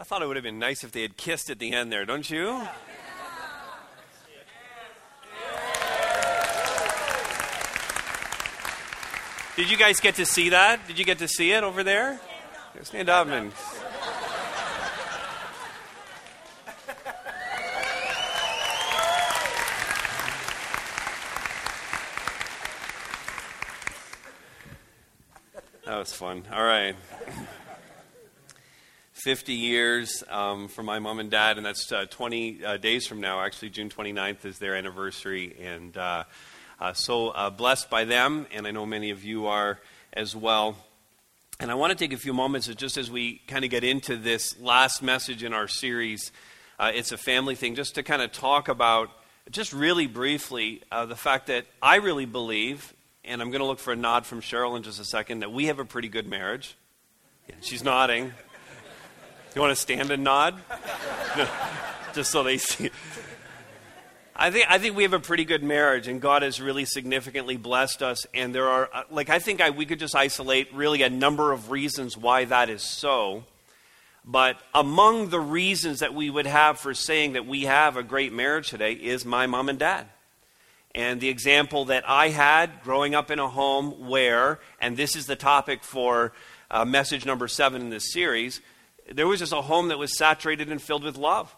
I thought it would have been nice if they had kissed at the end there, don't you? Did you guys get to see that? Did you get to see it over there? Stand up and. That was fun. All right. 50 years um, for my mom and dad, and that's uh, 20 uh, days from now. Actually, June 29th is their anniversary, and uh, uh so uh, blessed by them, and I know many of you are as well. And I want to take a few moments just as we kind of get into this last message in our series. Uh, it's a family thing, just to kind of talk about, just really briefly, the fact that I really believe, and I'm going to look for a nod from Cheryl in just a second, that we have a pretty good marriage. Yeah, she's nodding. You want to stand and nod? Just so they see. I think, I think we have a pretty good marriage, and God has really significantly blessed us. And there are, uh, like, I think I, we could just isolate really a number of reasons why that is so. But among the reasons that we would have for saying that we have a great marriage today is my mom and dad. And the example that I had growing up in a home where, and this is the topic for uh, message number seven in this series, there was just a home that was saturated and filled with love.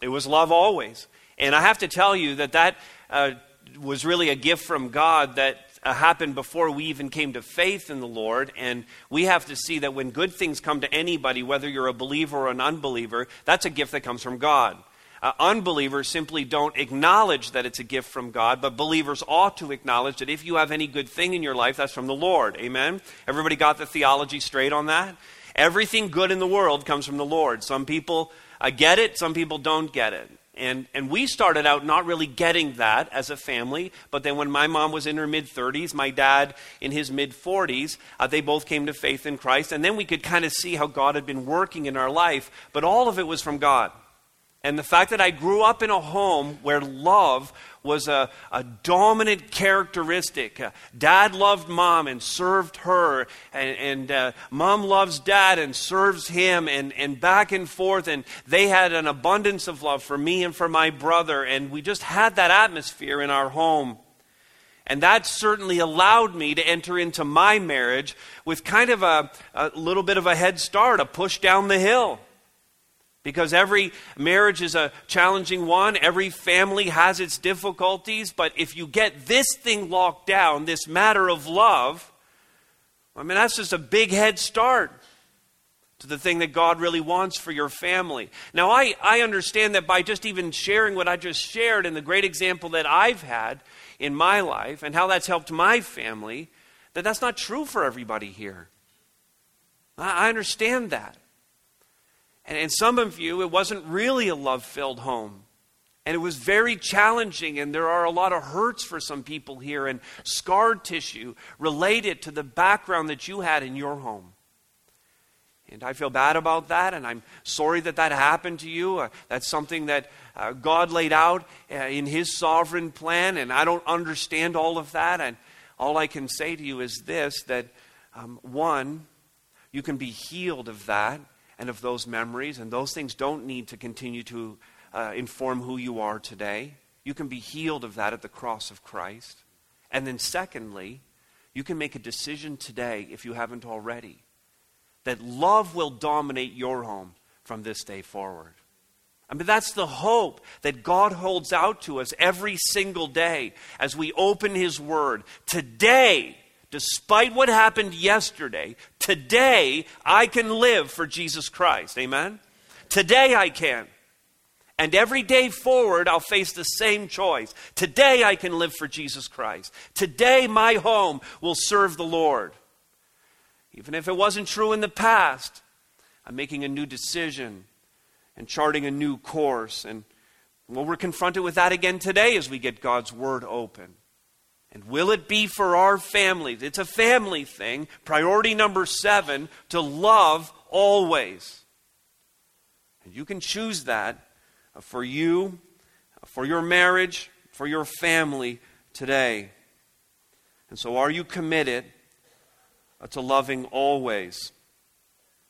It was love always. And I have to tell you that that uh, was really a gift from God that uh, happened before we even came to faith in the Lord. And we have to see that when good things come to anybody, whether you're a believer or an unbeliever, that's a gift that comes from God. Uh, unbelievers simply don't acknowledge that it's a gift from God, but believers ought to acknowledge that if you have any good thing in your life, that's from the Lord. Amen? Everybody got the theology straight on that? Everything good in the world comes from the Lord. Some people uh, get it, some people don't get it. And, and we started out not really getting that as a family, but then when my mom was in her mid 30s, my dad in his mid 40s, uh, they both came to faith in Christ. And then we could kind of see how God had been working in our life, but all of it was from God. And the fact that I grew up in a home where love was a, a dominant characteristic. Uh, dad loved mom and served her, and, and uh, mom loves dad and serves him, and, and back and forth. And they had an abundance of love for me and for my brother, and we just had that atmosphere in our home. And that certainly allowed me to enter into my marriage with kind of a, a little bit of a head start, a push down the hill. Because every marriage is a challenging one, every family has its difficulties, but if you get this thing locked down, this matter of love, I mean, that's just a big head start to the thing that God really wants for your family. Now, I, I understand that by just even sharing what I just shared and the great example that I've had in my life and how that's helped my family, that that's not true for everybody here. I, I understand that. And in some of you, it wasn't really a love filled home. And it was very challenging, and there are a lot of hurts for some people here and scarred tissue related to the background that you had in your home. And I feel bad about that, and I'm sorry that that happened to you. Uh, that's something that uh, God laid out uh, in His sovereign plan, and I don't understand all of that. And all I can say to you is this that um, one, you can be healed of that and of those memories, and those things don't need to continue to uh, inform who you are today. You can be healed of that at the cross of Christ. And then, secondly, you can make a decision today, if you haven't already, that love will dominate your home from this day forward. I mean, that's the hope that God holds out to us every single day as we open His Word. Today, despite what happened yesterday, today I can live for Jesus Christ. Amen? Today I can. And every day forward, I'll face the same choice. Today I can live for Jesus Christ. Today my home will serve the Lord. Even if it wasn't true in the past, I'm making a new decision and charting a new course. And well, we're confronted with that again today as we get God's Word open. And will it be for our families? It's a family thing. Priority number seven to love always. And you can choose that for you, for your marriage, for your family today. And so, are you committed uh, to loving always?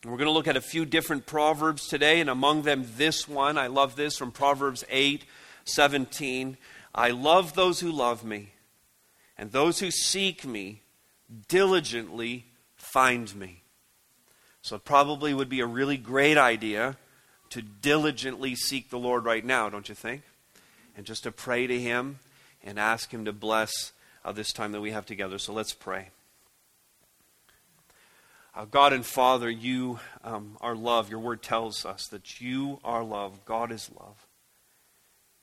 We're going to look at a few different proverbs today, and among them this one. I love this from Proverbs 8 17. I love those who love me, and those who seek me diligently find me. So it probably would be a really great idea to diligently seek the Lord right now, don't you think? And just to pray to Him and ask Him to bless uh, this time that we have together. So let's pray. Uh, God and Father, you um, are love. Your word tells us that you are love. God is love.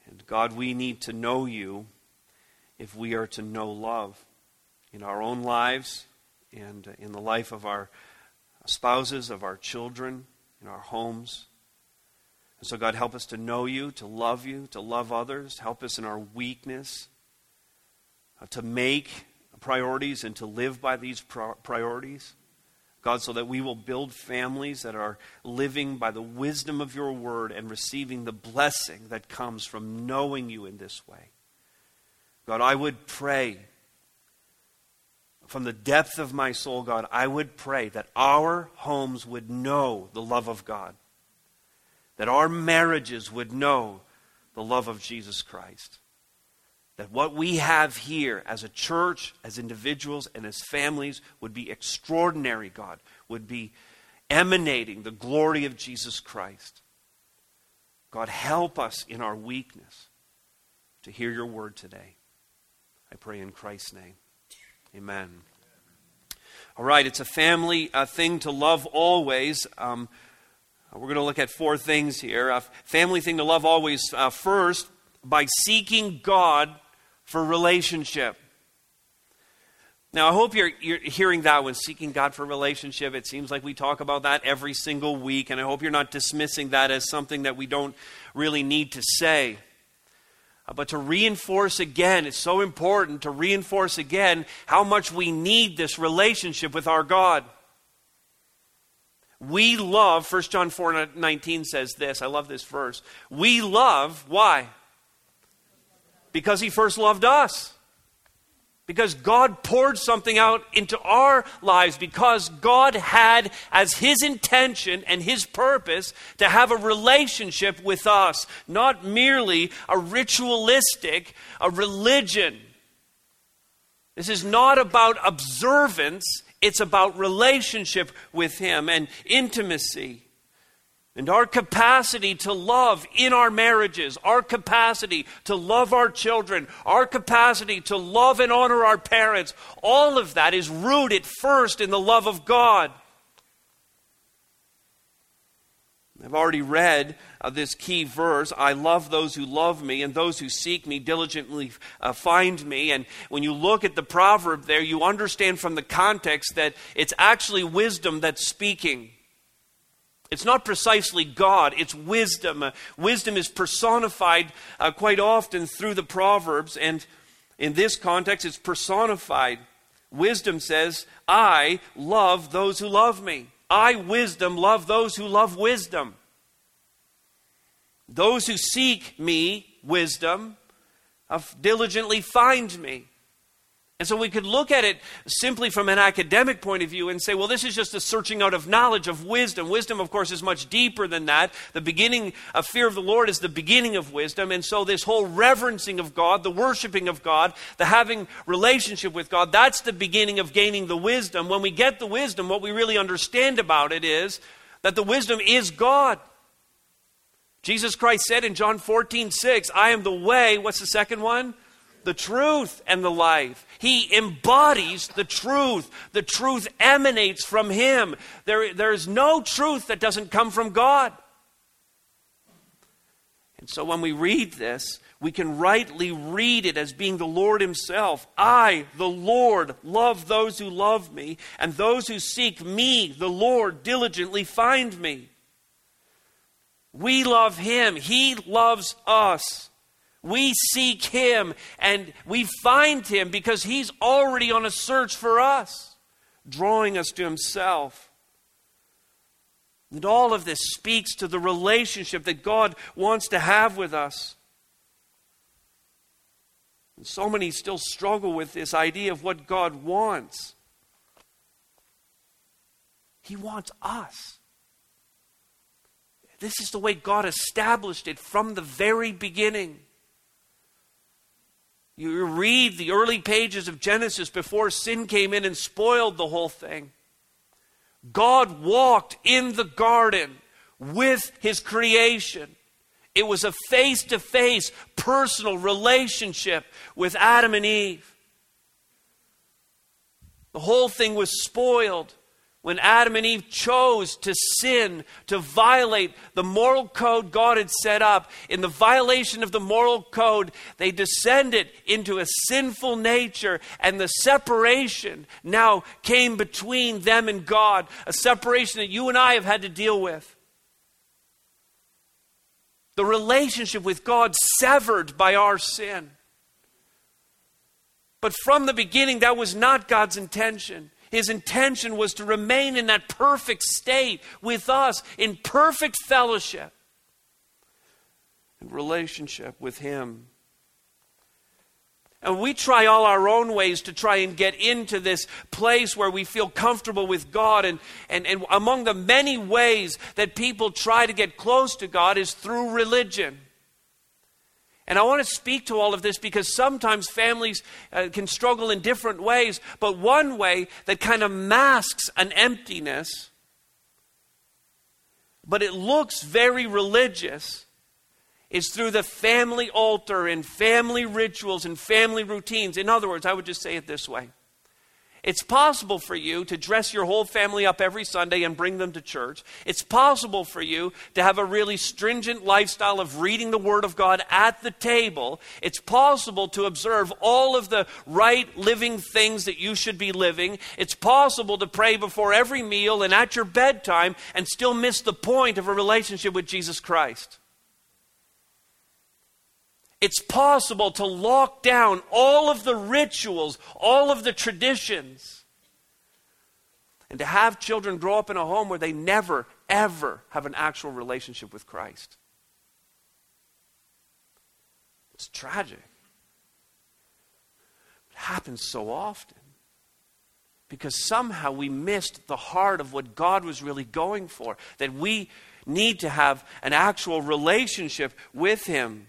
And God, we need to know you if we are to know love in our own lives and in the life of our spouses, of our children, in our homes. And so, God, help us to know you, to love you, to love others. Help us in our weakness uh, to make priorities and to live by these priorities. God, so that we will build families that are living by the wisdom of your word and receiving the blessing that comes from knowing you in this way. God, I would pray from the depth of my soul, God, I would pray that our homes would know the love of God, that our marriages would know the love of Jesus Christ. That what we have here as a church, as individuals, and as families would be extraordinary, God, would be emanating the glory of Jesus Christ. God, help us in our weakness to hear your word today. I pray in Christ's name. Amen. All right, it's a family uh, thing to love always. Um, we're going to look at four things here. A family thing to love always. Uh, first, by seeking God for relationship. Now, I hope you're, you're hearing that when seeking God for relationship. It seems like we talk about that every single week, and I hope you're not dismissing that as something that we don't really need to say. Uh, but to reinforce again, it's so important to reinforce again how much we need this relationship with our God. We love, 1 John 4 19 says this. I love this verse. We love, why? Because he first loved us. Because God poured something out into our lives. Because God had as his intention and his purpose to have a relationship with us, not merely a ritualistic, a religion. This is not about observance, it's about relationship with him and intimacy. And our capacity to love in our marriages, our capacity to love our children, our capacity to love and honor our parents, all of that is rooted first in the love of God. I've already read uh, this key verse I love those who love me, and those who seek me diligently uh, find me. And when you look at the proverb there, you understand from the context that it's actually wisdom that's speaking. It's not precisely God, it's wisdom. Uh, wisdom is personified uh, quite often through the Proverbs, and in this context, it's personified. Wisdom says, I love those who love me. I, wisdom, love those who love wisdom. Those who seek me, wisdom, diligently find me. And so we could look at it simply from an academic point of view and say, well, this is just a searching out of knowledge, of wisdom. Wisdom, of course, is much deeper than that. The beginning of fear of the Lord is the beginning of wisdom. And so this whole reverencing of God, the worshiping of God, the having relationship with God, that's the beginning of gaining the wisdom. When we get the wisdom, what we really understand about it is that the wisdom is God. Jesus Christ said in John 14, 6, I am the way. What's the second one? The truth and the life. He embodies the truth. The truth emanates from Him. There, there is no truth that doesn't come from God. And so when we read this, we can rightly read it as being the Lord Himself. I, the Lord, love those who love me, and those who seek me, the Lord, diligently find me. We love Him, He loves us. We seek Him and we find Him because He's already on a search for us, drawing us to Himself. And all of this speaks to the relationship that God wants to have with us. And so many still struggle with this idea of what God wants. He wants us. This is the way God established it from the very beginning. You read the early pages of Genesis before sin came in and spoiled the whole thing. God walked in the garden with his creation. It was a face to face, personal relationship with Adam and Eve. The whole thing was spoiled when Adam and Eve chose to sin, to violate the moral code God had set up, in the violation of the moral code, they descended into a sinful nature, and the separation now came between them and God, a separation that you and I have had to deal with. The relationship with God severed by our sin. But from the beginning, that was not God's intention. His intention was to remain in that perfect state with us, in perfect fellowship and relationship with Him. And we try all our own ways to try and get into this place where we feel comfortable with God. And, and, and among the many ways that people try to get close to God is through religion. And I want to speak to all of this because sometimes families uh, can struggle in different ways. But one way that kind of masks an emptiness, but it looks very religious, is through the family altar and family rituals and family routines. In other words, I would just say it this way it's possible for you to dress your whole family up every Sunday and bring them to church. It's possible for you to have a really stringent lifestyle of reading the Word of God at the table. It's possible to observe all of the right living things that you should be living. It's possible to pray before every meal and at your bedtime and still miss the point of a relationship with Jesus Christ. It's possible to lock down all of the rituals, all of the traditions, and to have children grow up in a home where they never, ever have an actual relationship with Christ. It's tragic. It happens so often because somehow we missed the heart of what God was really going for, that we need to have an actual relationship with Him.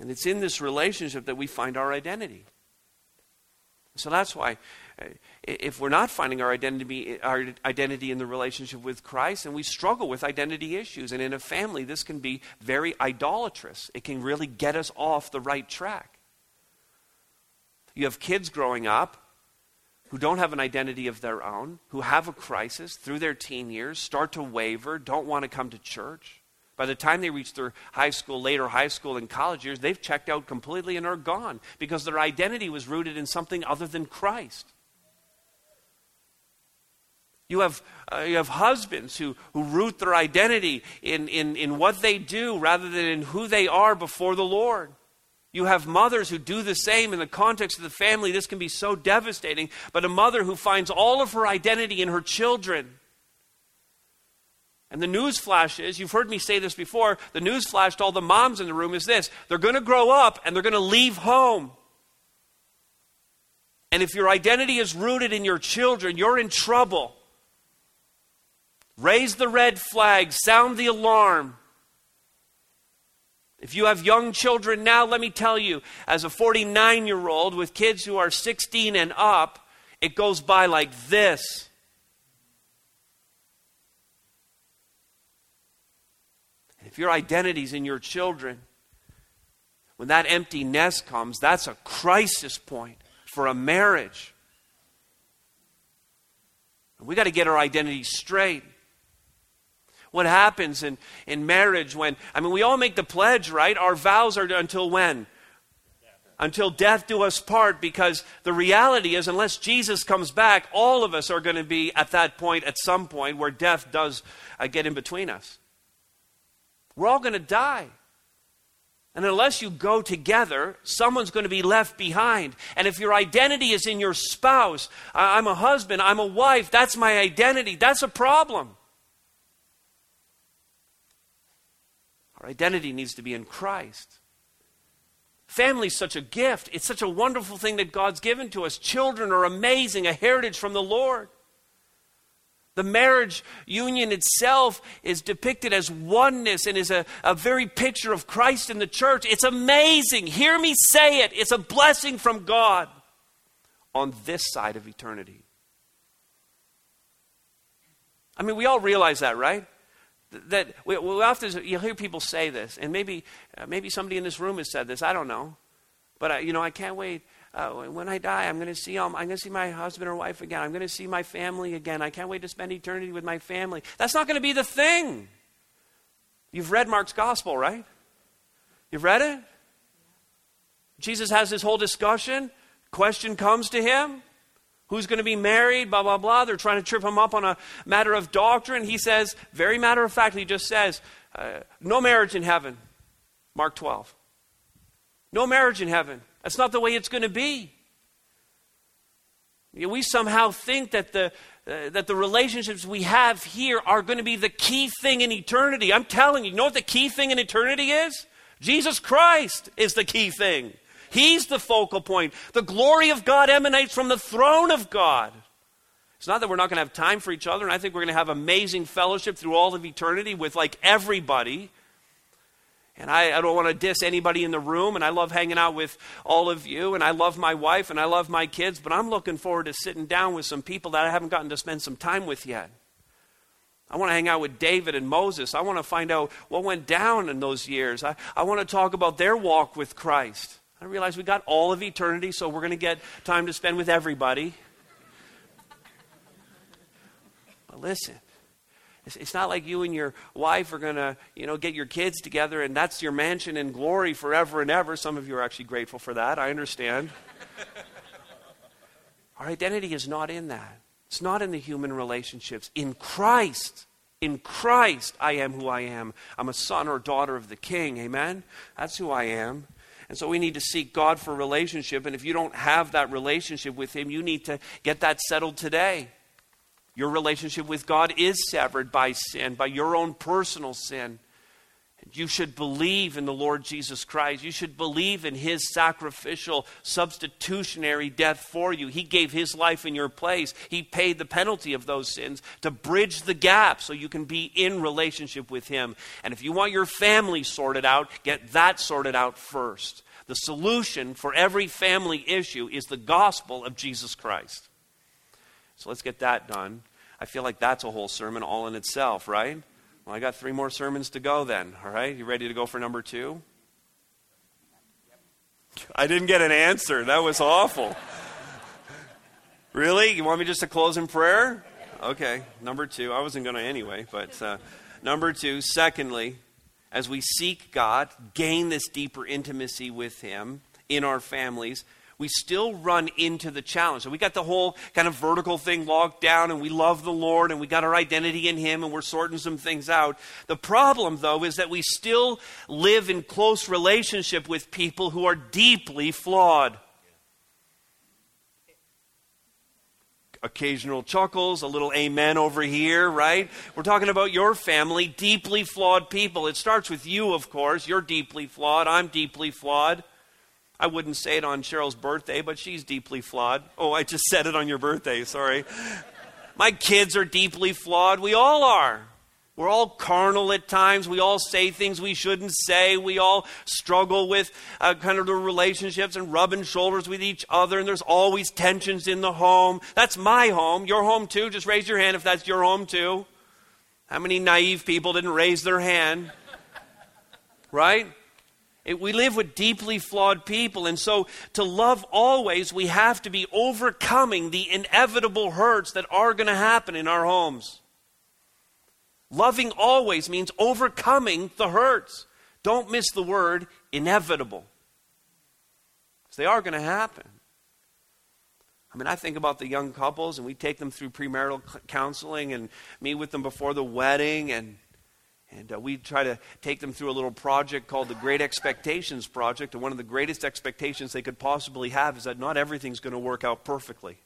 And it's in this relationship that we find our identity. So that's why, uh, if we're not finding our identity, our identity in the relationship with Christ, and we struggle with identity issues, and in a family, this can be very idolatrous. It can really get us off the right track. You have kids growing up who don't have an identity of their own, who have a crisis through their teen years, start to waver, don't want to come to church. By the time they reach their high school, later high school, and college years, they've checked out completely and are gone because their identity was rooted in something other than Christ. You have, uh, you have husbands who, who root their identity in, in, in what they do rather than in who they are before the Lord. You have mothers who do the same in the context of the family. This can be so devastating. But a mother who finds all of her identity in her children and the news flash is, you've heard me say this before, the news flash to all the moms in the room is this they're going to grow up and they're going to leave home. And if your identity is rooted in your children, you're in trouble. Raise the red flag, sound the alarm. If you have young children now, let me tell you, as a 49 year old with kids who are 16 and up, it goes by like this. If your identity's in your children, when that empty nest comes, that's a crisis point for a marriage. We got to get our identity straight. What happens in, in marriage when, I mean, we all make the pledge, right? Our vows are until when? Until death do us part, because the reality is, unless Jesus comes back, all of us are going to be at that point, at some point, where death does uh, get in between us. We're all going to die. And unless you go together, someone's going to be left behind. And if your identity is in your spouse, I'm a husband, I'm a wife, that's my identity, that's a problem. Our identity needs to be in Christ. Family is such a gift. It's such a wonderful thing that God's given to us. Children are amazing, a heritage from the Lord. The marriage union itself is depicted as oneness and is a, a very picture of Christ in the church. It's amazing. Hear me say it. It's a blessing from God on this side of eternity. I mean, we all realize that, right? That we, we often you hear people say this, and maybe uh, maybe somebody in this room has said this. I don't know, but I, you know, I can't wait uh, when I die, I'm going to see I'm going to see my husband or wife again. I'm going to see my family again. I can't wait to spend eternity with my family. That's not going to be the thing. You've read Mark's gospel, right? You've read it? Jesus has this whole discussion. Question comes to him. Who's going to be married? Blah, blah, blah. They're trying to trip him up on a matter of doctrine. He says, very matter of fact, he just says, uh, no marriage in heaven. Mark 12. No marriage in heaven. That's not the way it's going to be. We somehow think that the, uh, that the relationships we have here are going to be the key thing in eternity. I'm telling you, you know what the key thing in eternity is? Jesus Christ is the key thing. He's the focal point. The glory of God emanates from the throne of God. It's not that we're not going to have time for each other, and I think we're going to have amazing fellowship through all of eternity with like everybody. And I, I don't want to diss anybody in the room, and I love hanging out with all of you, and I love my wife, and I love my kids, but I'm looking forward to sitting down with some people that I haven't gotten to spend some time with yet. I want to hang out with David and Moses. I want to find out what went down in those years. I, I want to talk about their walk with Christ. I realize we got all of eternity, so we're going to get time to spend with everybody. But listen, it's not like you and your wife are going to, you know, get your kids together and that's your mansion in glory forever and ever. Some of you are actually grateful for that. I understand. Our identity is not in that. It's not in the human relationships. In Christ, in Christ, I am who I am. I'm a son or daughter of the King. Amen? That's who I am. And so we need to seek God for relationship. And if you don't have that relationship with Him, you need to get that settled today. Your relationship with God is severed by sin, by your own personal sin. You should believe in the Lord Jesus Christ. You should believe in his sacrificial, substitutionary death for you. He gave his life in your place. He paid the penalty of those sins to bridge the gap so you can be in relationship with him. And if you want your family sorted out, get that sorted out first. The solution for every family issue is the gospel of Jesus Christ. So let's get that done. I feel like that's a whole sermon all in itself, right? Well, I got three more sermons to go then, all right? You ready to go for number two? I didn't get an answer. That was awful. really? You want me just to close in prayer? Okay, number two. I wasn't going to anyway, but uh, number two, secondly, as we seek God, gain this deeper intimacy with Him in our families, we still run into the challenge. So we got the whole kind of vertical thing locked down, and we love the Lord, and we got our identity in Him, and we're sorting some things out. The problem, though, is that we still live in close relationship with people who are deeply flawed. occasional chuckles, a little amen over here, right? We're talking about your family, deeply flawed people. It starts with you, of course. You're deeply flawed. I'm deeply flawed. I wouldn't say it on Cheryl's birthday, but she's deeply flawed. Oh, I just said it on your birthday, sorry. My kids are deeply flawed. We all are. We're all carnal at times. We all say things we shouldn't say. We all struggle with uh, kind of the relationships and rubbing shoulders with each other. And there's always tensions in the home. That's my home. Your home too. Just raise your hand if that's your home too. How many naive people didn't raise their hand? Right? It, we live with deeply flawed people, and so to love always, we have to be overcoming the inevitable hurts that are going to happen in our homes. Loving always means overcoming the hurts. Don't miss the word inevitable. They are going to happen. I mean, I think about the young couples, and we take them through premarital counseling and meet with them before the wedding, and and uh, we try to take them through a little project called the Great Expectations Project. And one of the greatest expectations they could possibly have is that not everything's going to work out perfectly.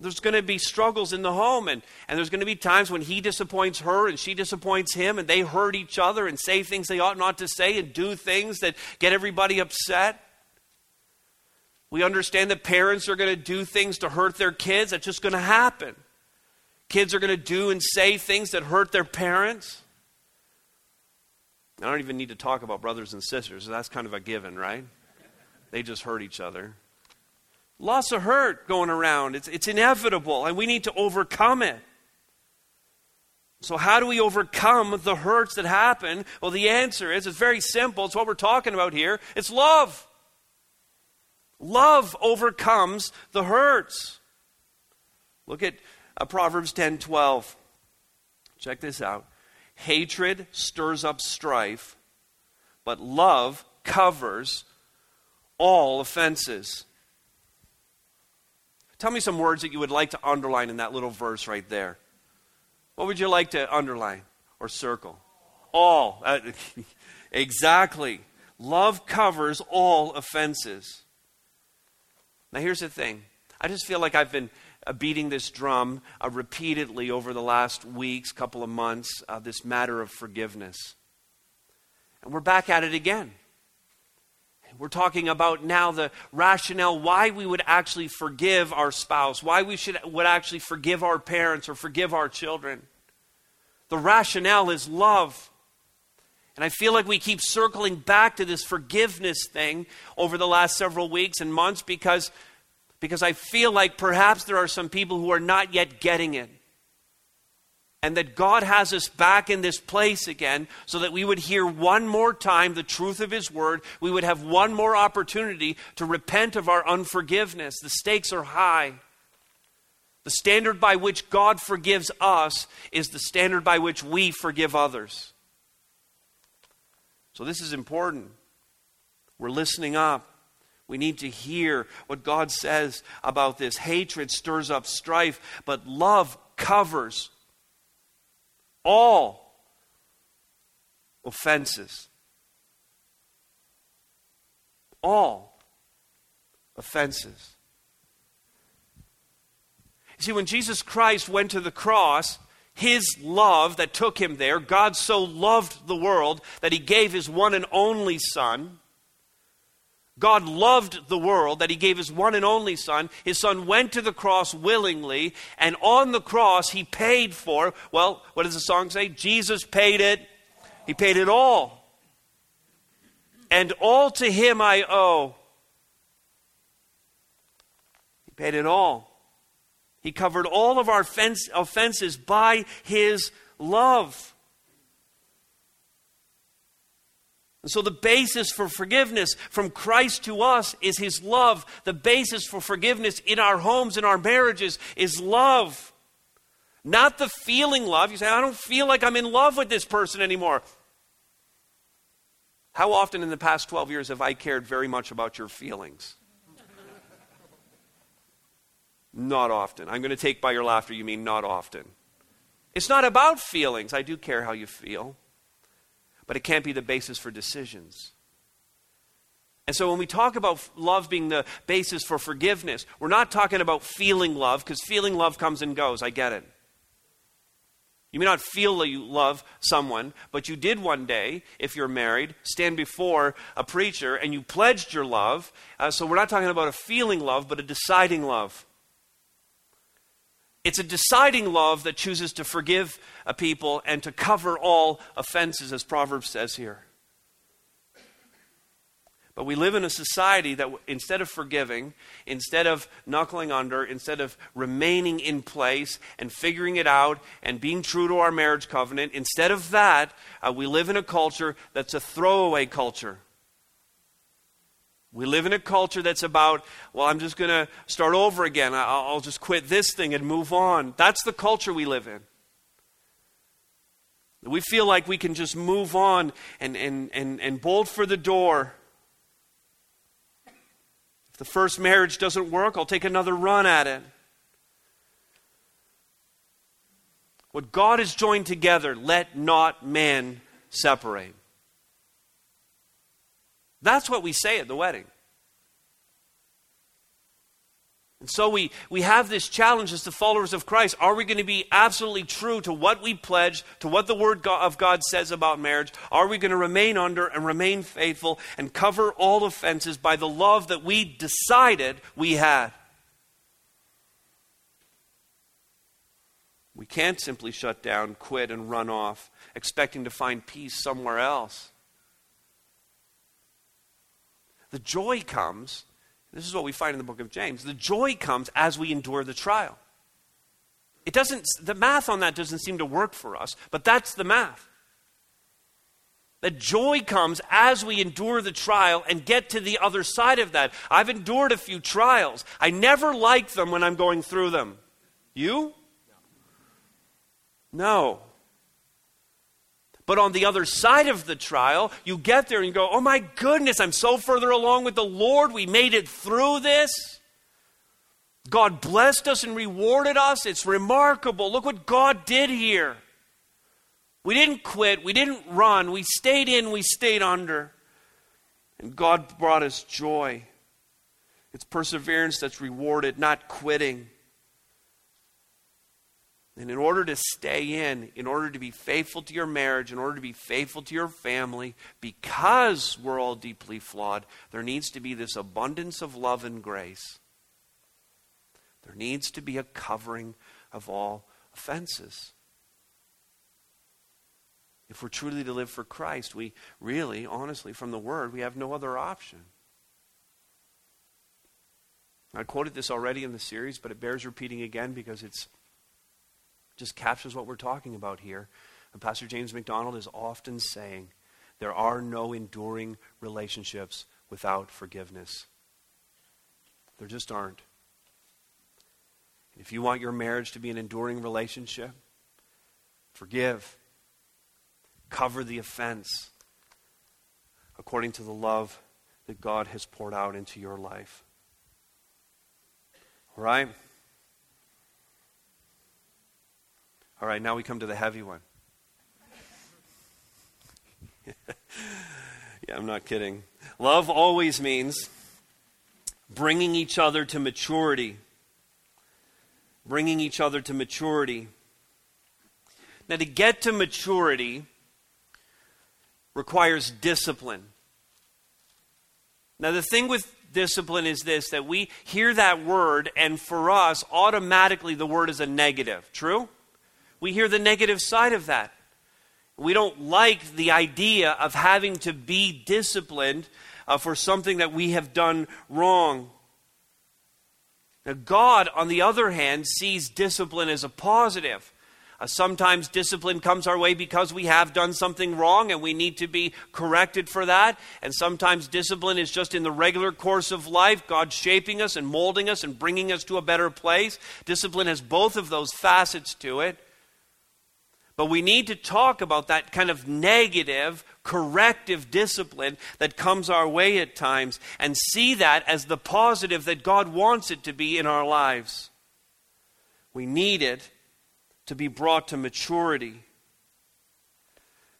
There's going to be struggles in the home, and, and there's going to be times when he disappoints her and she disappoints him, and they hurt each other and say things they ought not to say and do things that get everybody upset. We understand that parents are going to do things to hurt their kids. That's just going to happen. Kids are going to do and say things that hurt their parents. I don't even need to talk about brothers and sisters. That's kind of a given, right? They just hurt each other. Lots of hurt going around. It's, it's inevitable, and we need to overcome it. So, how do we overcome the hurts that happen? Well, the answer is it's very simple. It's what we're talking about here it's love. Love overcomes the hurts. Look at uh, Proverbs 10 12. Check this out. Hatred stirs up strife, but love covers all offenses. Tell me some words that you would like to underline in that little verse right there. What would you like to underline or circle? All. Uh, exactly. Love covers all offenses. Now, here's the thing I just feel like I've been beating this drum uh, repeatedly over the last weeks, couple of months, uh, this matter of forgiveness. And we're back at it again. We're talking about now the rationale why we would actually forgive our spouse, why we should, would actually forgive our parents or forgive our children. The rationale is love. And I feel like we keep circling back to this forgiveness thing over the last several weeks and months because, because I feel like perhaps there are some people who are not yet getting it and that God has us back in this place again so that we would hear one more time the truth of His Word. We would have one more opportunity to repent of our unforgiveness. The stakes are high. The standard by which God forgives us is the standard by which we forgive others. So, this is important. We're listening up. We need to hear what God says about this. Hatred stirs up strife, but love covers all offenses. All offenses. You see, when Jesus Christ went to the cross, his love that took him there, God so loved the world that he gave his one and only Son God loved the world that he gave his one and only son. His son went to the cross willingly, and on the cross he paid for, well, what does the song say? Jesus paid it. He paid it all. And all to him I owe. He paid it all. He covered all of our offenses by his love. And so, the basis for forgiveness from Christ to us is His love. The basis for forgiveness in our homes, in our marriages, is love. Not the feeling love. You say, I don't feel like I'm in love with this person anymore. How often in the past 12 years have I cared very much about your feelings? not often. I'm going to take by your laughter, you mean not often. It's not about feelings. I do care how you feel but it can't be the basis for decisions. And so when we talk about love being the basis for forgiveness, we're not talking about feeling love, because feeling love comes and goes. I get it. You may not feel that you love someone, but you did one day, if you're married, stand before a preacher and you pledged your love. Uh, so we're not talking about a feeling love, but a deciding love. It's a deciding love that chooses to forgive a people and to cover all offenses, as Proverbs says here. But we live in a society that instead of forgiving, instead of knuckling under, instead of remaining in place and figuring it out and being true to our marriage covenant, instead of that, uh, we live in a culture that's a throwaway culture. We live in a culture that's about, well, I'm just going to start over again. I'll, just quit this thing and move on. That's the culture we live in. We feel like we can just move on and, and, and, and bolt for the door. If the first marriage doesn't work, I'll take another run at it. What God has joined together, let not man separate. That's what we say at the wedding. And so we, we have this challenge as the followers of Christ. Are we going to be absolutely true to what we pledge, to what the Word of God says about marriage? Are we going to remain under and remain faithful and cover all offenses by the love that we decided we had? We can't simply shut down, quit, and run off, expecting to find peace somewhere else. The joy comes, this is what we find in the book of James, the joy comes as we endure the trial. It doesn't, the math on that doesn't seem to work for us, but that's the math. That joy comes as we endure the trial and get to the other side of that. I've endured a few trials. I never like them when I'm going through them. You? No. But on the other side of the trial, you get there and you go, oh my goodness, I'm so further along with the Lord. We made it through this. God blessed us and rewarded us. It's remarkable. Look what God did here. We didn't quit. We didn't run. We stayed in. We stayed under. And God brought us joy. It's perseverance that's rewarded, not quitting. And in order to stay in, in order to be faithful to your marriage, in order to be faithful to your family, because we're all deeply flawed, there needs to be this abundance of love and grace. There needs to be a covering of all offenses. If we're truly to live for Christ, we really, honestly, from the Word, we have no other option. I quoted this already in the series, but it bears repeating again because it's just captures what we're talking about here. And Pastor James MacDonald is often saying there are no enduring relationships without forgiveness. There just aren't. If you want your marriage to be an enduring relationship, forgive cover the offense according to the love that God has poured out into your life. All right? All right, now we come to the heavy one. yeah, I'm not kidding. Love always means bringing each other to maturity. Bringing each other to maturity. Now, to get to maturity, requires discipline. Now, the thing with discipline is this that we hear that word, and for us, automatically the word is a negative. True? We hear the negative side of that. We don't like the idea of having to be disciplined uh, for something that we have done wrong. Now, God, on the other hand, sees discipline as a positive. Uh, sometimes discipline comes our way because we have done something wrong and we need to be corrected for that. And sometimes discipline is just in the regular course of life, God shaping us and molding us and bringing us to a better place. Discipline has both of those facets to it. But we need to talk about that kind of negative, corrective discipline that comes our way at times and see that as the positive that God wants it to be in our lives. We need it to be brought to maturity.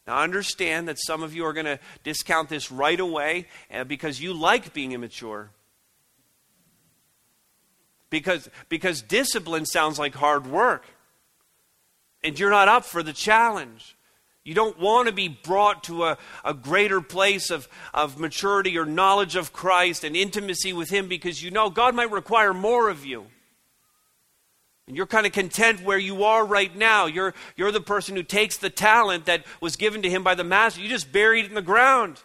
Now, understand that some of you are going to discount this right away uh, because you like being immature. Because, because discipline sounds like hard work. And you're not up for the challenge. You don't want to be brought to a, a greater place of, of maturity or knowledge of Christ and intimacy with Him because you know God might require more of you. And you're kind of content where you are right now. You're, you're the person who takes the talent that was given to him by the master. You just bury it in the ground.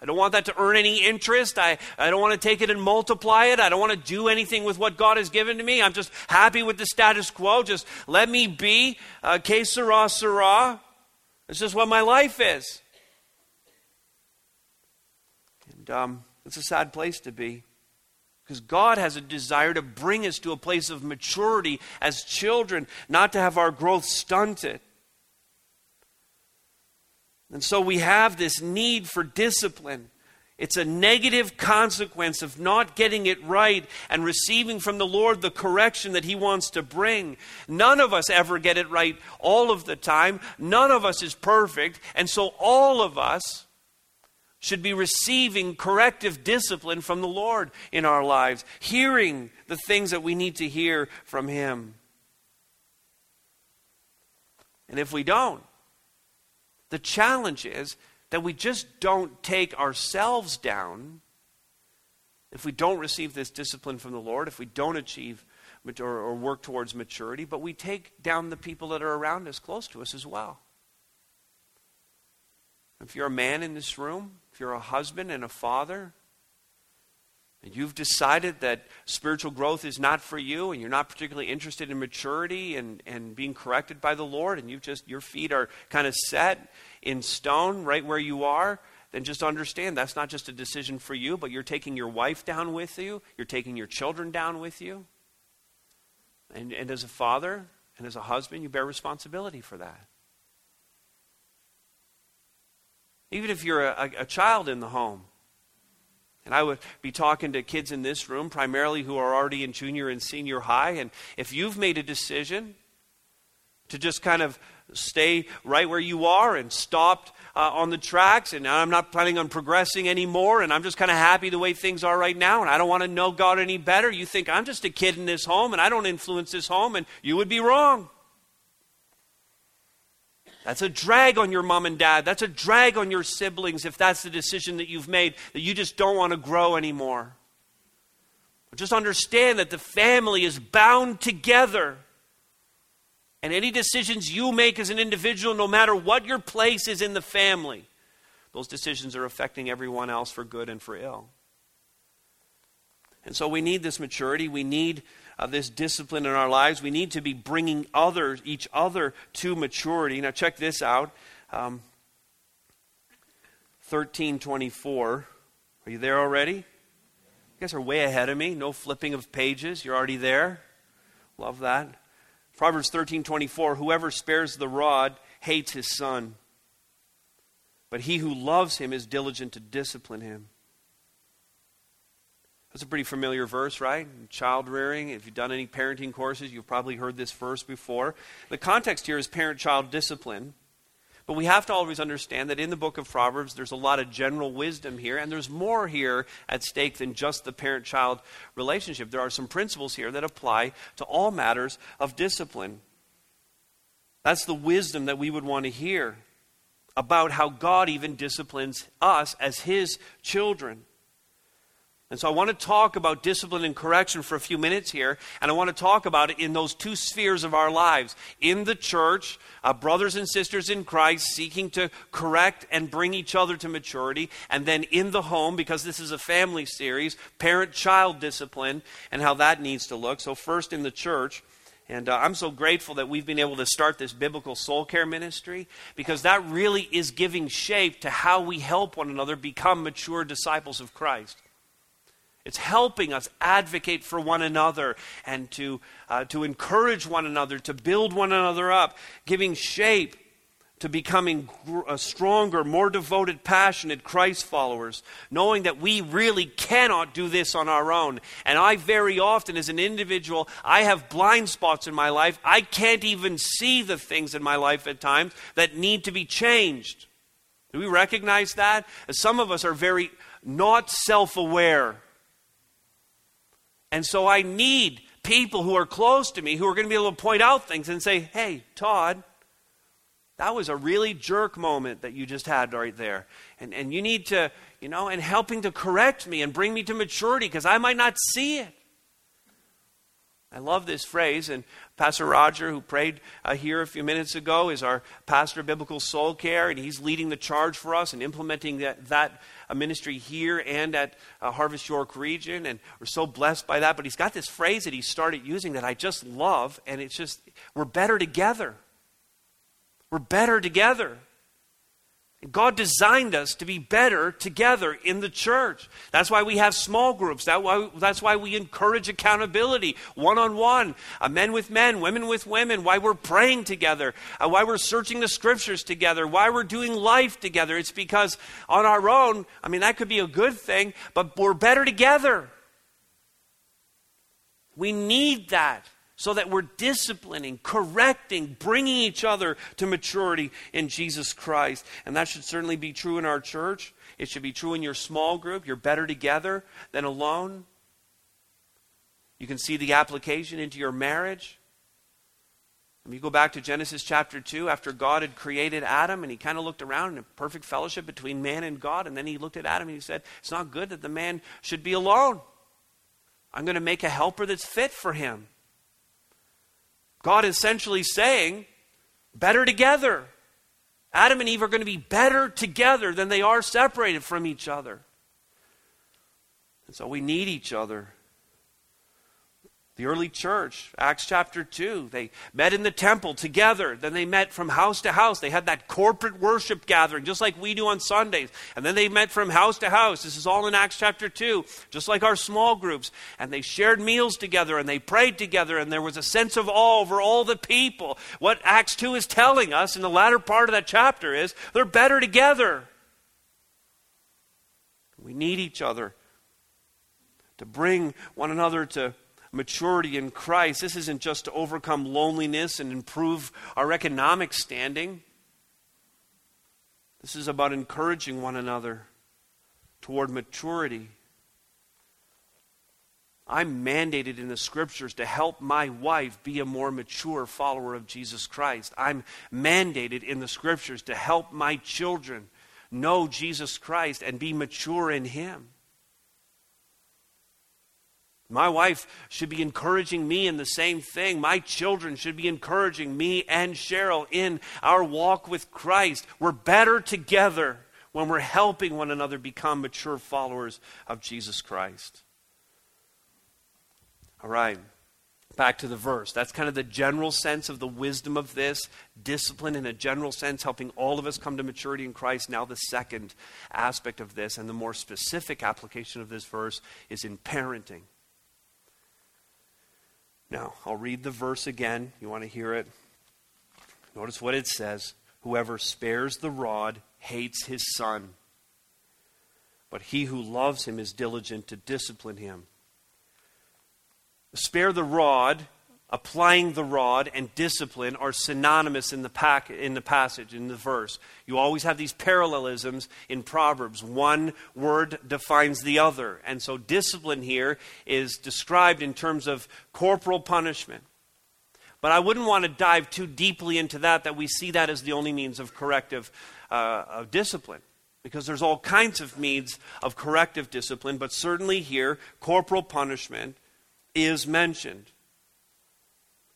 I don't want that to earn any interest. I, I don't want to take it and multiply it. I don't want to do anything with what God has given to me. I'm just happy with the status quo. Just let me be. Uh, que sera, sera. It's just what my life is. And um, it's a sad place to be. Because God has a desire to bring us to a place of maturity as children, not to have our growth stunted. And so we have this need for discipline. It's a negative consequence of not getting it right and receiving from the Lord the correction that He wants to bring. None of us ever get it right all of the time. None of us is perfect. And so all of us should be receiving corrective discipline from the Lord in our lives, hearing the things that we need to hear from Him. And if we don't, the challenge is that we just don't take ourselves down if we don't receive this discipline from the Lord, if we don't achieve or, or work towards maturity, but we take down the people that are around us, close to us as well. If you're a man in this room, if you're a husband and a father, and you've decided that spiritual growth is not for you and you're not particularly interested in maturity and, and being corrected by the Lord, and you've just your feet are kind of set in stone right where you are, then just understand that's not just a decision for you, but you're taking your wife down with you, you're taking your children down with you. And, and as a father and as a husband, you bear responsibility for that. Even if you're a, a child in the home, and I would be talking to kids in this room, primarily who are already in junior and senior high. And if you've made a decision to just kind of stay right where you are and stopped uh, on the tracks, and I'm not planning on progressing anymore, and I'm just kind of happy the way things are right now, and I don't want to know God any better, you think I'm just a kid in this home and I don't influence this home, and you would be wrong. That's a drag on your mom and dad. That's a drag on your siblings if that's the decision that you've made, that you just don't want to grow anymore. Just understand that the family is bound together. And any decisions you make as an individual, no matter what your place is in the family, those decisions are affecting everyone else for good and for ill. And so we need this maturity. We need this discipline in our lives. We need to be bringing others, each other to maturity. Now, check this out. Um, 1324. Are you there already? You guys are way ahead of me. No flipping of pages. You're already there. Love that. Proverbs 13:24 Whoever spares the rod hates his son, but he who loves him is diligent to discipline him. That's a pretty familiar verse, right? Child rearing. If you've done any parenting courses, you've probably heard this verse before. The context here is parent child discipline. But we have to always understand that in the book of Proverbs, there's a lot of general wisdom here, and there's more here at stake than just the parent child relationship. There are some principles here that apply to all matters of discipline. That's the wisdom that we would want to hear about how God even disciplines us as His children. And so I want to talk about discipline and correction for a few minutes here, and I want to talk about it in those two spheres of our lives. In the church, uh, brothers and sisters in Christ seeking to correct and bring each other to maturity, and then in the home, because this is a family series, parent child discipline and how that needs to look. So, first in the church. And uh, I'm so grateful that we've been able to start this biblical soul care ministry because that really is giving shape to how we help one another become mature disciples of Christ. It's helping us advocate for one another and to, uh, to encourage one another, to build one another up, giving shape to becoming stronger, more devoted, passionate Christ followers, knowing that we really cannot do this on our own. And I very often, as an individual, I have blind spots in my life. I can't even see the things in my life at times that need to be changed. Do we recognize that? Some of us are very not self aware and so I need people who are close to me who are going to be able to point out things and say, hey, Todd, that was a really jerk moment that you just had right there. And, and you need to, you know, and helping to correct me and bring me to maturity because I might not see it. I love this phrase, and Pastor Roger, who prayed uh, here a few minutes ago, is our pastor of biblical soul care, and he's leading the charge for us and implementing that, that uh, ministry here and at uh, Harvest York region, and we're so blessed by that. But he's got this phrase that he started using that I just love, and it's just, we're better together. We're better together. God designed us to be better together in the church. That's why we have small groups. Why, that's why we encourage accountability, one on one, men with men, women with women, why we're praying together, uh, why we're searching the scriptures together, why we're doing life together. It's because on our own, I mean, that could be a good thing, but we're better together. We need that so that we're disciplining, correcting, bringing each other to maturity in Jesus Christ. And that should certainly be true in our church. It should be true in your small group. You're better together than alone. You can see the application into your marriage. When you go back to Genesis chapter 2, after God had created Adam and he kind of looked around in a perfect fellowship between man and God, and then he looked at Adam and he said, It's not good that the man should be alone. I'm going to make a helper that's fit for him. God essentially saying, better together. Adam and Eve are going to be better together than they are separated from each other. And so we need each other. The early church, Acts chapter 2, they met in the temple together. Then they met from house to house. They had that corporate worship gathering, just like we do on Sundays. And then they met from house to house. This is all in Acts chapter 2, just like our small groups. And they shared meals together and they prayed together. And there was a sense of awe over all the people. What Acts 2 is telling us in the latter part of that chapter is they're better together. We need each other to bring one another to maturity in Christ. This isn't just to overcome loneliness and improve our economic standing. This is about encouraging one another toward maturity. I'm mandated in the scriptures to help my wife be a more mature follower of Jesus Christ. I'm mandated in the scriptures to help my children know Jesus Christ and be mature in Him. My wife should be encouraging me in the same thing. My children should be encouraging me and Cheryl in our walk with Christ. We're better together when we're helping one another become mature followers of Jesus Christ. All right, back to the verse. That's kind of the general sense of the wisdom of this. Discipline, in a general sense, helping all of us come to maturity in Christ. Now, the second aspect of this, and the more specific application of this verse, is in parenting. Now, I'll read the verse again. You want to hear it? Notice what it says Whoever spares the rod hates his son, but he who loves him is diligent to discipline him. Spare the rod applying the rod and discipline are synonymous in the, pack, in the passage, in the verse. You always have these parallelisms in Proverbs. One word defines the other. And so discipline here is described in terms of corporal punishment. But I wouldn't want to dive too deeply into that, that we see that as the only means of corrective uh, of discipline. Because there's all kinds of means of corrective discipline, but certainly here, corporal punishment is mentioned.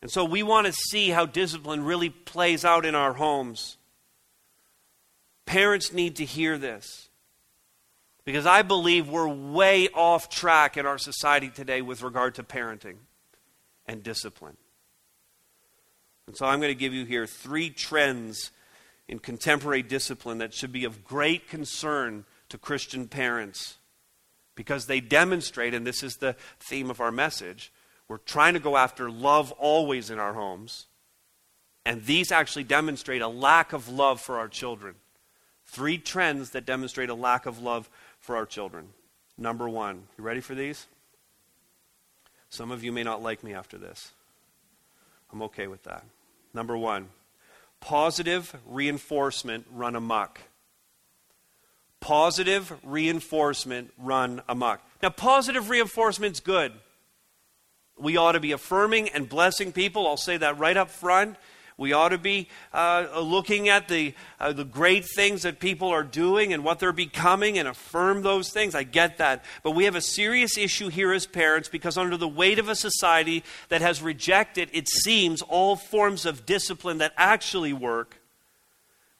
And so we want to see how discipline really plays out in our homes. Parents need to hear this. Because I believe we're way off track in our society today with regard to parenting and discipline. And so I'm going to give you here three trends in contemporary discipline that should be of great concern to Christian parents because they demonstrate, and this is the theme of our message, we're trying to go after love always in our homes. And these actually demonstrate a lack of love for our children. Three trends that demonstrate a lack of love for our children. Number one, you ready for these? Some of you may not like me after this. I'm okay with that. Number one, positive reinforcement run amok. Positive reinforcement run amok. Now, positive reinforcement's good. We ought to be affirming and blessing people. I'll say that right up front. We ought to be uh, looking at the, uh, the great things that people are doing and what they're becoming and affirm those things. I get that. But we have a serious issue here as parents because, under the weight of a society that has rejected, it seems, all forms of discipline that actually work,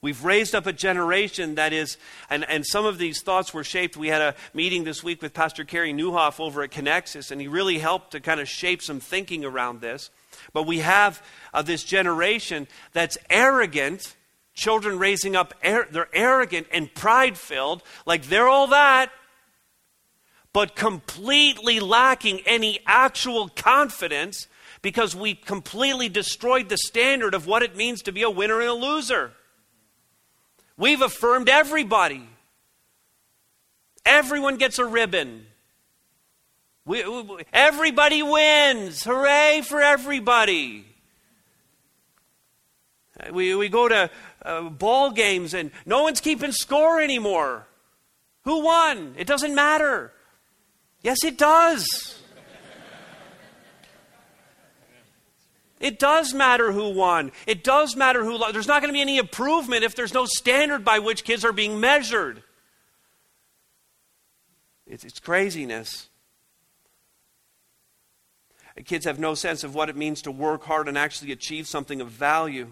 We've raised up a generation that is, and, and some of these thoughts were shaped. We had a meeting this week with Pastor Carey Nieuwhof over at Connexus, and he really helped to kind of shape some thinking around this. But we have uh, this generation that's arrogant, children raising up, ar- they're arrogant and pride filled, like they're all that, but completely lacking any actual confidence because we completely destroyed the standard of what it means to be a winner and a loser. We've affirmed everybody. Everyone gets a ribbon. We, we, everybody wins. Hooray for everybody. We, we go to uh, ball games and no one's keeping score anymore. Who won? It doesn't matter. Yes, it does. It does matter who won. It does matter who lost. There's not going to be any improvement if there's no standard by which kids are being measured. It's, it's craziness. Kids have no sense of what it means to work hard and actually achieve something of value.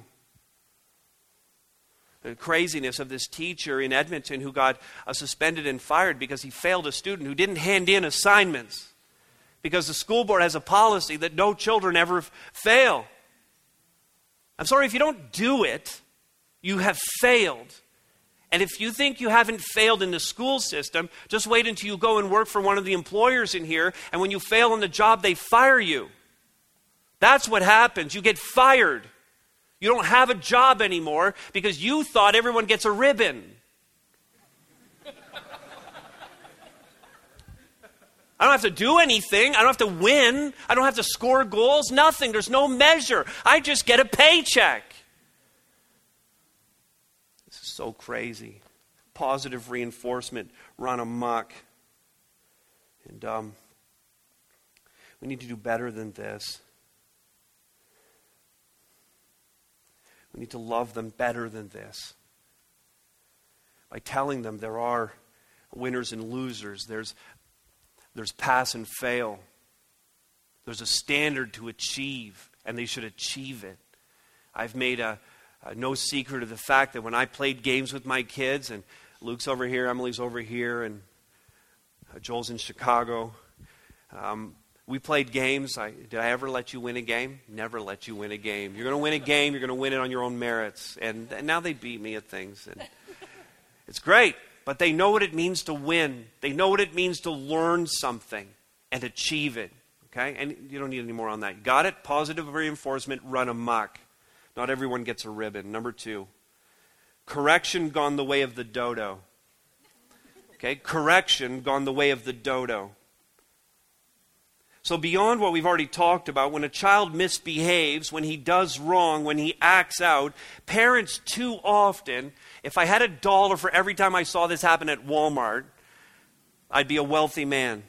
The craziness of this teacher in Edmonton who got uh, suspended and fired because he failed a student who didn't hand in assignments. Because the school board has a policy that no children ever fail. I'm sorry, if you don't do it, you have failed. And if you think you haven't failed in the school system, just wait until you go and work for one of the employers in here, and when you fail on the job, they fire you. That's what happens. You get fired. You don't have a job anymore because you thought everyone gets a ribbon. I don't have to do anything. I don't have to win. I don't have to score goals. Nothing. There's no measure. I just get a paycheck. This is so crazy. Positive reinforcement run amok. And um, we need to do better than this. We need to love them better than this. By telling them there are winners and losers, there's there's pass and fail. There's a standard to achieve, and they should achieve it. I've made a, a, no secret of the fact that when I played games with my kids, and Luke's over here, Emily's over here, and uh, Joel's in Chicago, um, we played games. I, did I ever let you win a game? Never let you win a game. You're going to win a game, you're going to win it on your own merits. And, and now they beat me at things. And it's great but they know what it means to win. They know what it means to learn something and achieve it. Okay? And you don't need any more on that. Got it? Positive reinforcement, run amok. Not everyone gets a ribbon. Number two, correction gone the way of the dodo. Okay? Correction gone the way of the dodo. So, beyond what we've already talked about, when a child misbehaves, when he does wrong, when he acts out, parents too often, if I had a dollar for every time I saw this happen at Walmart, I'd be a wealthy man.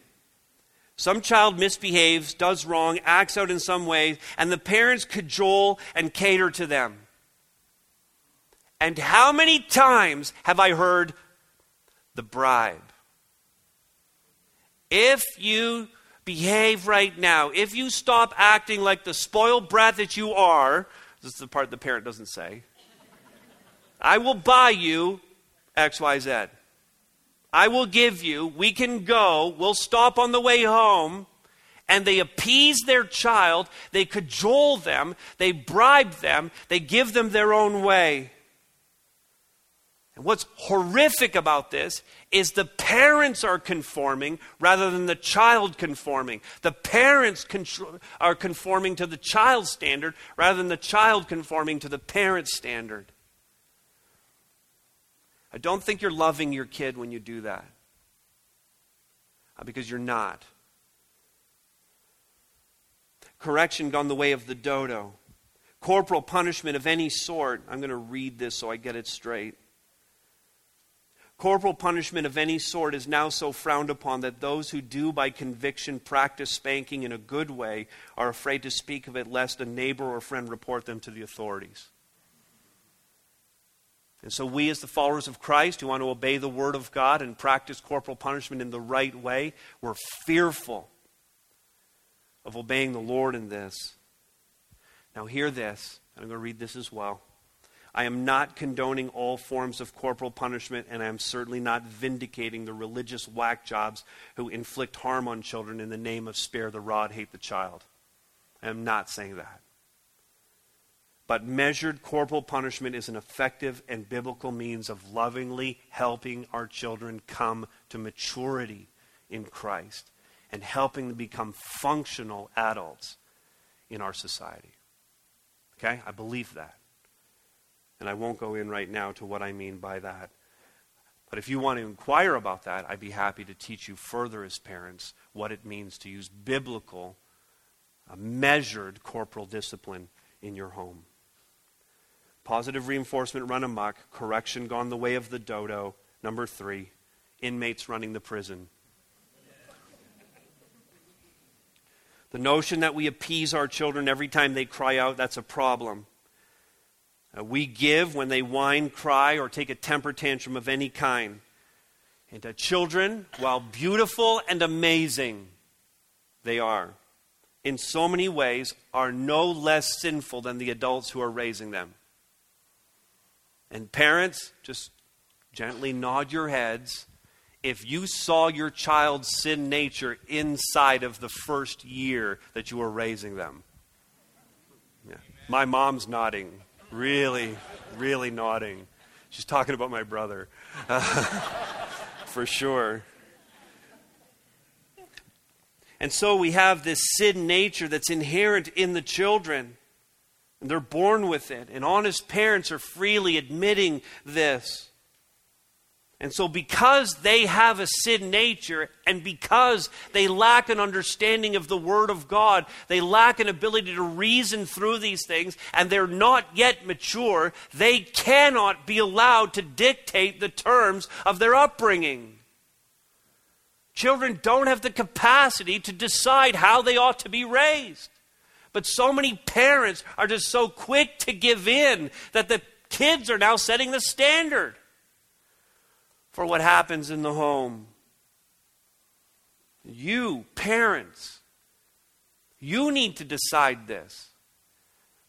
Some child misbehaves, does wrong, acts out in some way, and the parents cajole and cater to them. And how many times have I heard the bribe? If you behave right now, if you stop acting like the spoiled brat that you are, this is the part the parent doesn't say, I will buy you XYZ. I will give you, we can go, we'll stop on the way home. And they appease their child, they cajole them, they bribe them, they give them their own way. And what's horrific about this is the parents are conforming rather than the child conforming. The parents are conforming to the child's standard rather than the child conforming to the parent's standard. I don't think you're loving your kid when you do that. Uh, because you're not. Correction gone the way of the dodo. Corporal punishment of any sort. I'm going to read this so I get it straight. Corporal punishment of any sort is now so frowned upon that those who do by conviction practice spanking in a good way are afraid to speak of it lest a neighbor or friend report them to the authorities. And so, we, as the followers of Christ who want to obey the Word of God and practice corporal punishment in the right way, we're fearful of obeying the Lord in this. Now, hear this, I'm going to read this as well. I am not condoning all forms of corporal punishment, and I am certainly not vindicating the religious whack jobs who inflict harm on children in the name of spare the rod, hate the child. I am not saying that. But measured corporal punishment is an effective and biblical means of lovingly helping our children come to maturity in Christ and helping them become functional adults in our society. Okay? I believe that. And I won't go in right now to what I mean by that. But if you want to inquire about that, I'd be happy to teach you further as parents what it means to use biblical, uh, measured corporal discipline in your home. Positive reinforcement run amok, correction gone the way of the dodo. Number three, inmates running the prison. The notion that we appease our children every time they cry out, that's a problem. Uh, we give when they whine, cry, or take a temper tantrum of any kind. And to children, while beautiful and amazing they are, in so many ways, are no less sinful than the adults who are raising them. And parents, just gently nod your heads if you saw your child's sin nature inside of the first year that you were raising them. Yeah. My mom's nodding, really, really nodding. She's talking about my brother, for sure. And so we have this sin nature that's inherent in the children. And they're born with it. And honest parents are freely admitting this. And so, because they have a sin nature and because they lack an understanding of the Word of God, they lack an ability to reason through these things, and they're not yet mature, they cannot be allowed to dictate the terms of their upbringing. Children don't have the capacity to decide how they ought to be raised. But so many parents are just so quick to give in that the kids are now setting the standard for what happens in the home. You, parents, you need to decide this.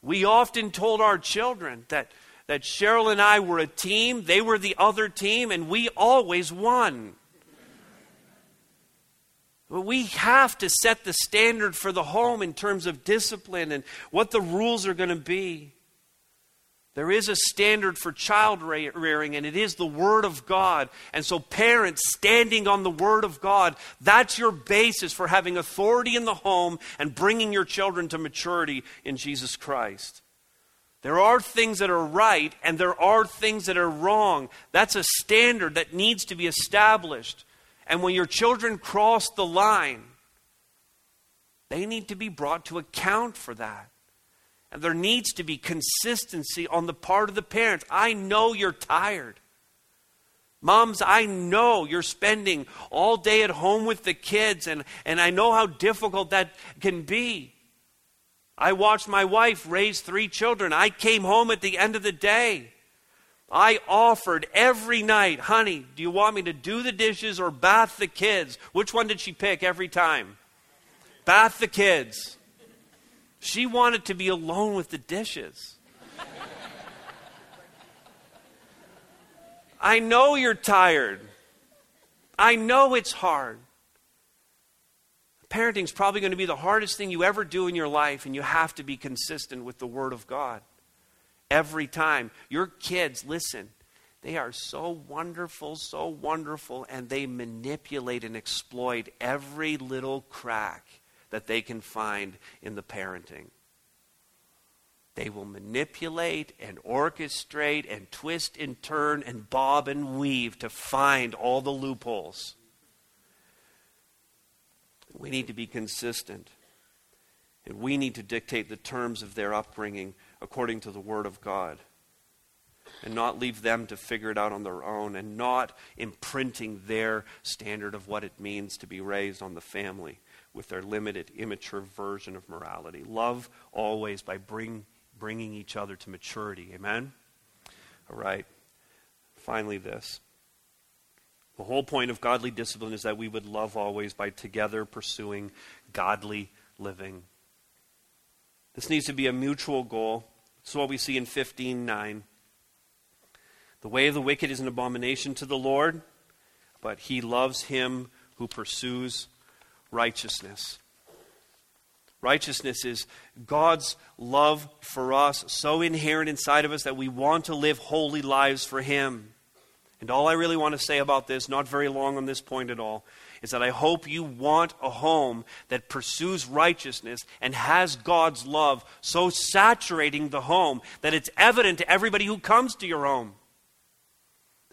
We often told our children that, that Cheryl and I were a team, they were the other team, and we always won. But we have to set the standard for the home in terms of discipline and what the rules are going to be. There is a standard for child rearing, and it is the Word of God. And so, parents standing on the Word of God, that's your basis for having authority in the home and bringing your children to maturity in Jesus Christ. There are things that are right, and there are things that are wrong. That's a standard that needs to be established. And when your children cross the line, they need to be brought to account for that. And there needs to be consistency on the part of the parents. I know you're tired. Moms, I know you're spending all day at home with the kids, and, and I know how difficult that can be. I watched my wife raise three children. I came home at the end of the day. I offered every night, honey, do you want me to do the dishes or bath the kids? Which one did she pick every time? Bath the kids. She wanted to be alone with the dishes. I know you're tired. I know it's hard. Parenting is probably going to be the hardest thing you ever do in your life, and you have to be consistent with the Word of God every time. Your kids, listen, they are so wonderful, so wonderful, and they manipulate and exploit every little crack that they can find in the parenting. They will manipulate and orchestrate and twist and turn and bob and weave to find all the loopholes. We need to be consistent. And we need to dictate the terms of their upbringing according to the Word of God. And not leave them to figure it out on their own, and not imprinting their standard of what it means to be raised on the family with their limited, immature version of morality. Love always by bring, bringing each other to maturity. Amen? All right. Finally, this. The whole point of godly discipline is that we would love always by together pursuing godly living. This needs to be a mutual goal. Is what we see in 15:9. The way of the wicked is an abomination to the Lord, but he loves him who pursues righteousness. Righteousness is God's love for us, so inherent inside of us that we want to live holy lives for Him. And all I really want to say about this, not very long on this point at all, is that I hope you want a home that pursues righteousness and has God's love so saturating the home that it's evident to everybody who comes to your home.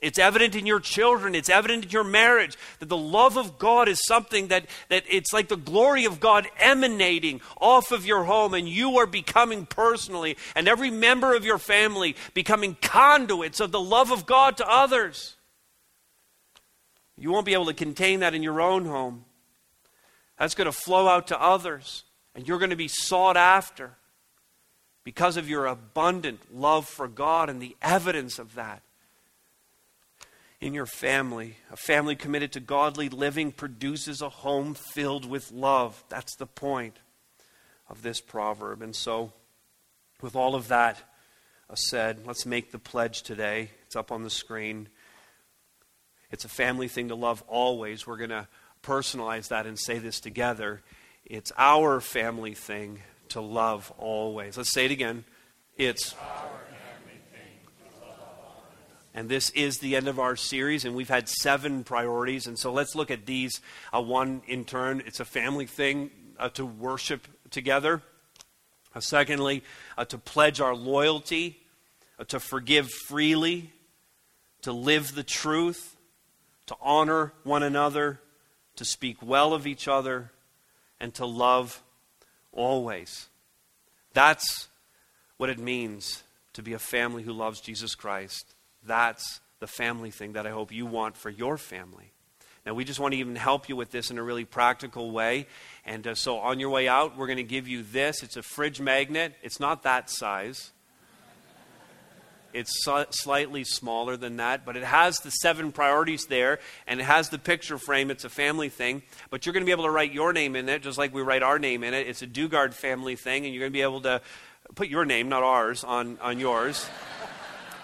It's evident in your children. It's evident in your marriage that the love of God is something that, that it's like the glory of God emanating off of your home, and you are becoming personally, and every member of your family becoming conduits of the love of God to others. You won't be able to contain that in your own home. That's going to flow out to others, and you're going to be sought after because of your abundant love for God and the evidence of that in your family. A family committed to godly living produces a home filled with love. That's the point. of this proverb. And so, with all of that said, let's make the pledge today. It's up on the screen. It's a family thing to love always. We're going to personalize that and say this together. It's our family thing to love always. Let's say it again. It's and this is the end of our series, and we've had seven priorities. And so let's look at these uh, one in turn. It's a family thing uh, to worship together. Uh, secondly, uh, to pledge our loyalty, uh, to forgive freely, to live the truth, to honor one another, to speak well of each other, and to love always. That's what it means to be a family who loves Jesus Christ. That's the family thing that I hope you want for your family. Now, we just want to even help you with this in a really practical way. And uh, so, on your way out, we're going to give you this. It's a fridge magnet. It's not that size, it's so- slightly smaller than that, but it has the seven priorities there, and it has the picture frame. It's a family thing. But you're going to be able to write your name in it, just like we write our name in it. It's a Dugard family thing, and you're going to be able to put your name, not ours, on, on yours.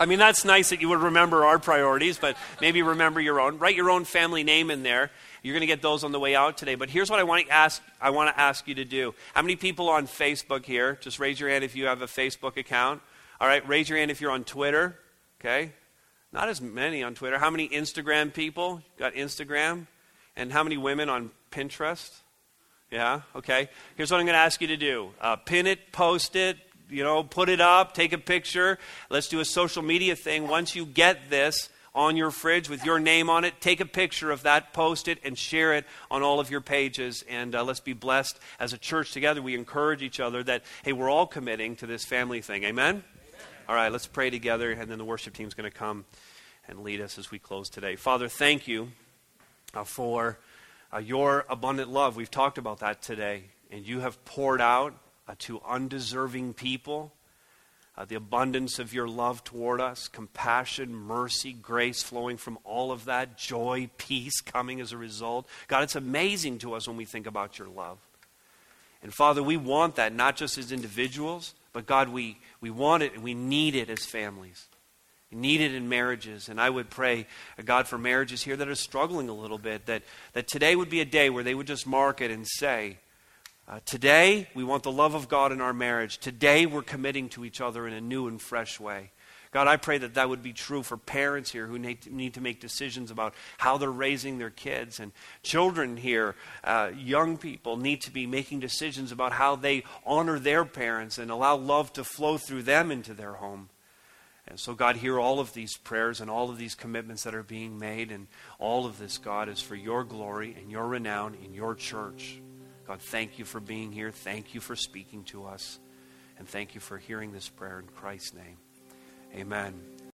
I mean, that's nice that you would remember our priorities, but maybe remember your own. Write your own family name in there. You're going to get those on the way out today. But here's what I want to ask, I want to ask you to do. How many people on Facebook here? Just raise your hand if you have a Facebook account. All right, raise your hand if you're on Twitter. Okay? Not as many on Twitter. How many Instagram people? Got Instagram? And how many women on Pinterest? Yeah, okay. Here's what I'm going to ask you to do uh, pin it, post it, you know, put it up, take a picture. Let's do a social media thing. Once you get this on your fridge with your name on it, take a picture of that, post it, and share it on all of your pages. And uh, let's be blessed as a church together. We encourage each other that, hey, we're all committing to this family thing. Amen? Amen. All right, let's pray together, and then the worship team's going to come and lead us as we close today. Father, thank you uh, for uh, your abundant love. We've talked about that today. And you have poured out uh, to undeserving people. Uh, the abundance of your love toward us, compassion, mercy, grace flowing from all of that, joy, peace coming as a result. God, it's amazing to us when we think about your love. And Father, we want that not just as individuals, but God, we, we want it and we need it as families. We need it in marriages. And I would pray, uh, God, for marriages here that are struggling a little bit, that, that today would be a day where they would just mark it and say, uh, today, we want the love of God in our marriage. Today, we're committing to each other in a new and fresh way. God, I pray that that would be true for parents here who need to, make decisions about how they're raising their kids. And children here, uh, young people, need to be making decisions about how they honor their parents and allow love to flow through them into their home. And so, God, hear all of these prayers and all of these commitments that are being made. And all of this, God, is for your glory and your renown in your church. God, thank you for being here. Thank you for speaking to us. And thank you for hearing this prayer in Christ's name. Amen.